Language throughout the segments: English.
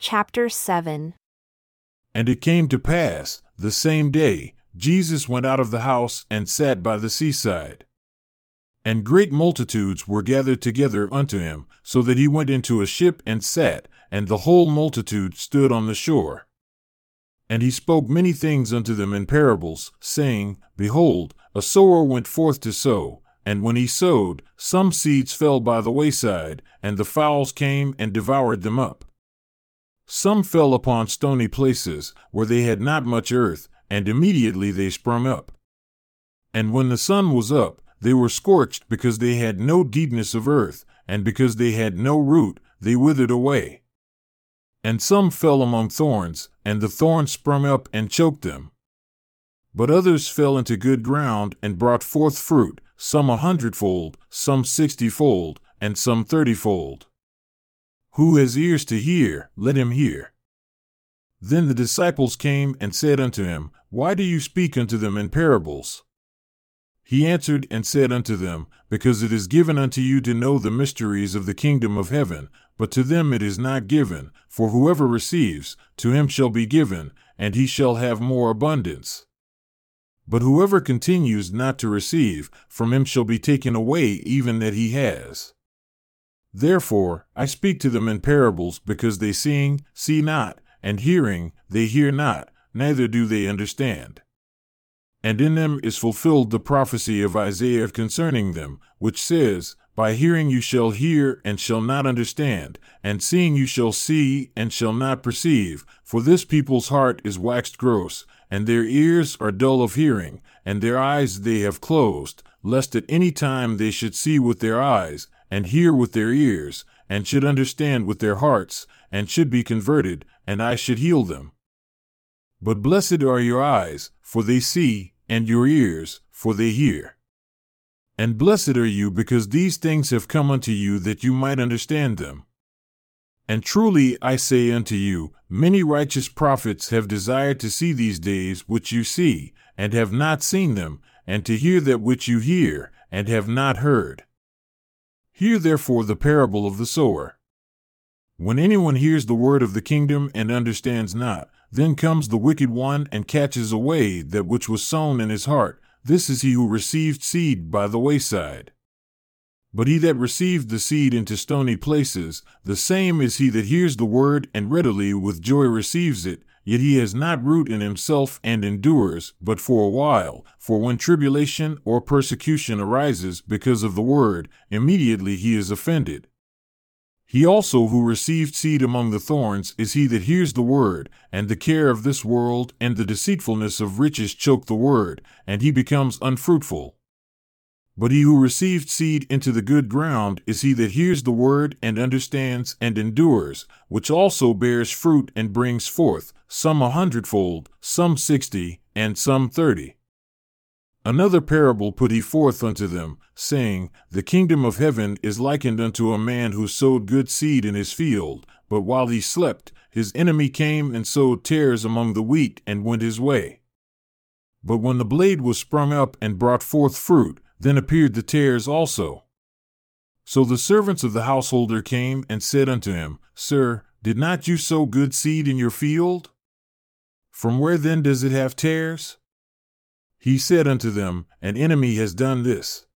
Chapter 7 And it came to pass, the same day, Jesus went out of the house and sat by the seaside. And great multitudes were gathered together unto him, so that he went into a ship and sat, and the whole multitude stood on the shore. And he spoke many things unto them in parables, saying, Behold, a sower went forth to sow, and when he sowed, some seeds fell by the wayside, and the fowls came and devoured them up. Some fell upon stony places, where they had not much earth, and immediately they sprung up. And when the sun was up, they were scorched because they had no deepness of earth, and because they had no root, they withered away. And some fell among thorns, and the thorns sprung up and choked them. But others fell into good ground and brought forth fruit, some a hundredfold, some sixtyfold, and some thirtyfold. Who has ears to hear, let him hear. Then the disciples came and said unto him, Why do you speak unto them in parables? He answered and said unto them, Because it is given unto you to know the mysteries of the kingdom of heaven, but to them it is not given, for whoever receives, to him shall be given, and he shall have more abundance. But whoever continues not to receive, from him shall be taken away even that he has. Therefore, I speak to them in parables, because they seeing, see not, and hearing, they hear not, neither do they understand. And in them is fulfilled the prophecy of Isaiah concerning them, which says, By hearing you shall hear and shall not understand, and seeing you shall see and shall not perceive, for this people's heart is waxed gross, and their ears are dull of hearing, and their eyes they have closed, lest at any time they should see with their eyes, and hear with their ears, and should understand with their hearts, and should be converted, and I should heal them. But blessed are your eyes, for they see, and your ears, for they hear. And blessed are you because these things have come unto you that you might understand them. And truly I say unto you, many righteous prophets have desired to see these days which you see, and have not seen them, and to hear that which you hear, and have not heard. Hear therefore the parable of the sower. When anyone hears the word of the kingdom and understands not, then comes the wicked one and catches away that which was sown in his heart. This is he who received seed by the wayside. But he that received the seed into stony places, the same is he that hears the word and readily with joy receives it, yet he has not root in himself and endures, but for a while. For when tribulation or persecution arises because of the word, immediately he is offended. He also who received seed among the thorns is he that hears the word, and the care of this world and the deceitfulness of riches choke the word, and he becomes unfruitful. But he who received seed into the good ground is he that hears the word and understands and endures, which also bears fruit and brings forth, some a hundredfold, some sixty, and some thirty. Another parable put he forth unto them, saying, The kingdom of heaven is likened unto a man who sowed good seed in his field, but while he slept, his enemy came and sowed tares among the wheat and went his way. But when the blade was sprung up and brought forth fruit, then appeared the tares also. So the servants of the householder came and said unto him, Sir, did not you sow good seed in your field? From where then does it have tares? He said unto them, An enemy has done this.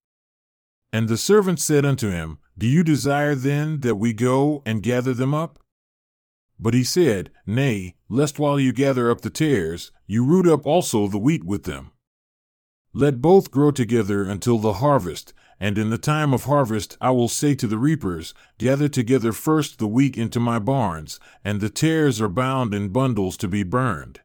And the servant said unto him, Do you desire then that we go and gather them up? But he said, Nay, lest while you gather up the tares, you root up also the wheat with them. Let both grow together until the harvest, and in the time of harvest I will say to the reapers, Gather together first the wheat into my barns, and the tares are bound in bundles to be burned.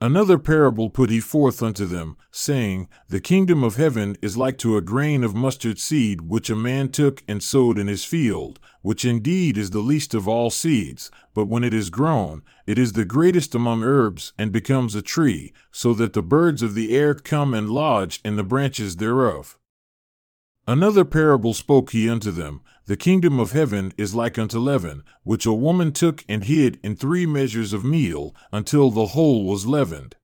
Another parable put he forth unto them, saying, The kingdom of heaven is like to a grain of mustard seed which a man took and sowed in his field, which indeed is the least of all seeds, but when it is grown, it is the greatest among herbs and becomes a tree, so that the birds of the air come and lodge in the branches thereof. Another parable spoke he unto them The kingdom of heaven is like unto leaven, which a woman took and hid in three measures of meal, until the whole was leavened.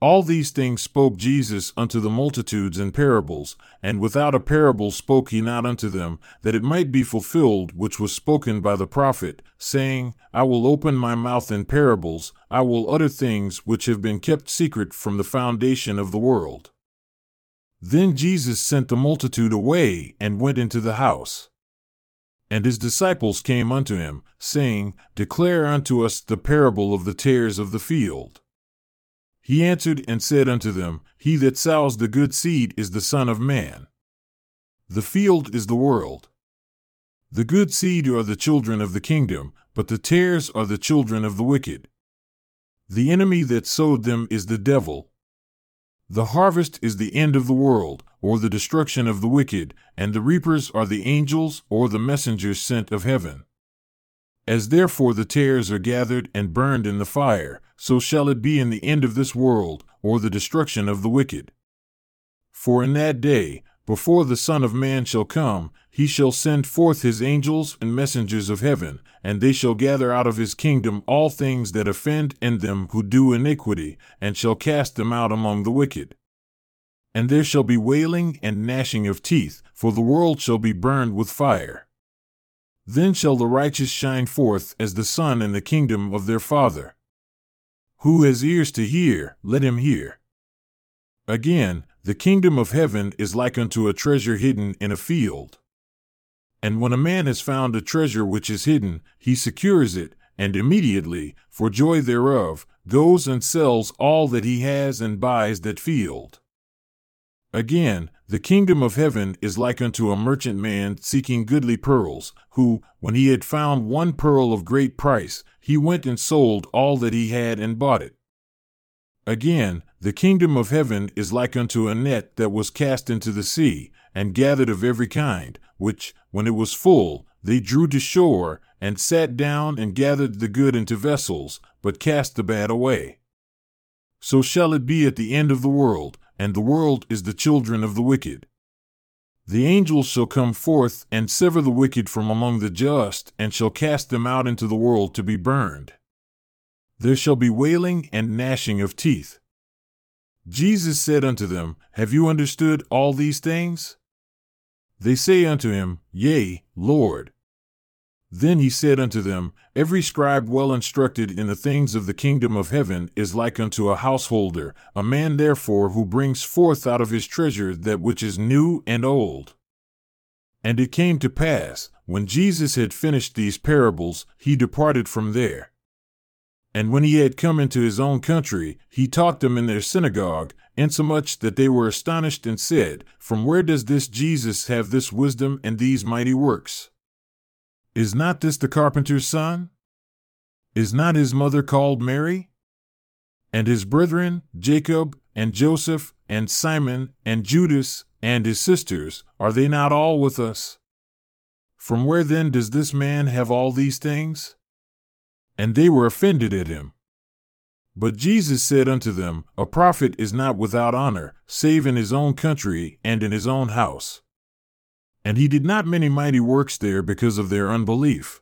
All these things spoke Jesus unto the multitudes in parables, and without a parable spoke he not unto them, that it might be fulfilled which was spoken by the prophet, saying, I will open my mouth in parables, I will utter things which have been kept secret from the foundation of the world. Then Jesus sent the multitude away and went into the house. And his disciples came unto him, saying, Declare unto us the parable of the tares of the field. He answered and said unto them, He that sows the good seed is the Son of Man. The field is the world. The good seed are the children of the kingdom, but the tares are the children of the wicked. The enemy that sowed them is the devil. The harvest is the end of the world, or the destruction of the wicked, and the reapers are the angels or the messengers sent of heaven. As therefore the tares are gathered and burned in the fire, so shall it be in the end of this world, or the destruction of the wicked. For in that day, before the Son of Man shall come, he shall send forth his angels and messengers of heaven, and they shall gather out of his kingdom all things that offend and them who do iniquity, and shall cast them out among the wicked. And there shall be wailing and gnashing of teeth, for the world shall be burned with fire. Then shall the righteous shine forth as the sun in the kingdom of their Father. Who has ears to hear, let him hear. Again, the kingdom of heaven is like unto a treasure hidden in a field. And when a man has found a treasure which is hidden, he secures it, and immediately, for joy thereof, goes and sells all that he has and buys that field. Again, the kingdom of heaven is like unto a merchant man seeking goodly pearls, who, when he had found one pearl of great price, he went and sold all that he had and bought it. Again, the kingdom of heaven is like unto a net that was cast into the sea, and gathered of every kind, which, when it was full, they drew to shore, and sat down and gathered the good into vessels, but cast the bad away. So shall it be at the end of the world and the world is the children of the wicked. The angels shall come forth and sever the wicked from among the just, and shall cast them out into the world to be burned. There shall be wailing and gnashing of teeth. Jesus said unto them, Have you understood all these things? They say unto him, Yea, Lord. Then he said unto them, Every scribe well instructed in the things of the kingdom of heaven is like unto a householder, a man therefore who brings forth out of his treasure that which is new and old. And it came to pass, when Jesus had finished these parables, he departed from there. And when he had come into his own country, he taught them in their synagogue, insomuch that they were astonished and said, From where does this Jesus have this wisdom and these mighty works? Is not this the carpenter's son? Is not his mother called Mary? And his brethren, Jacob, and Joseph, and Simon, and Judas, and his sisters, are they not all with us? From where then does this man have all these things? And they were offended at him. But Jesus said unto them, A prophet is not without honor, save in his own country and in his own house. And he did not many mighty works there because of their unbelief.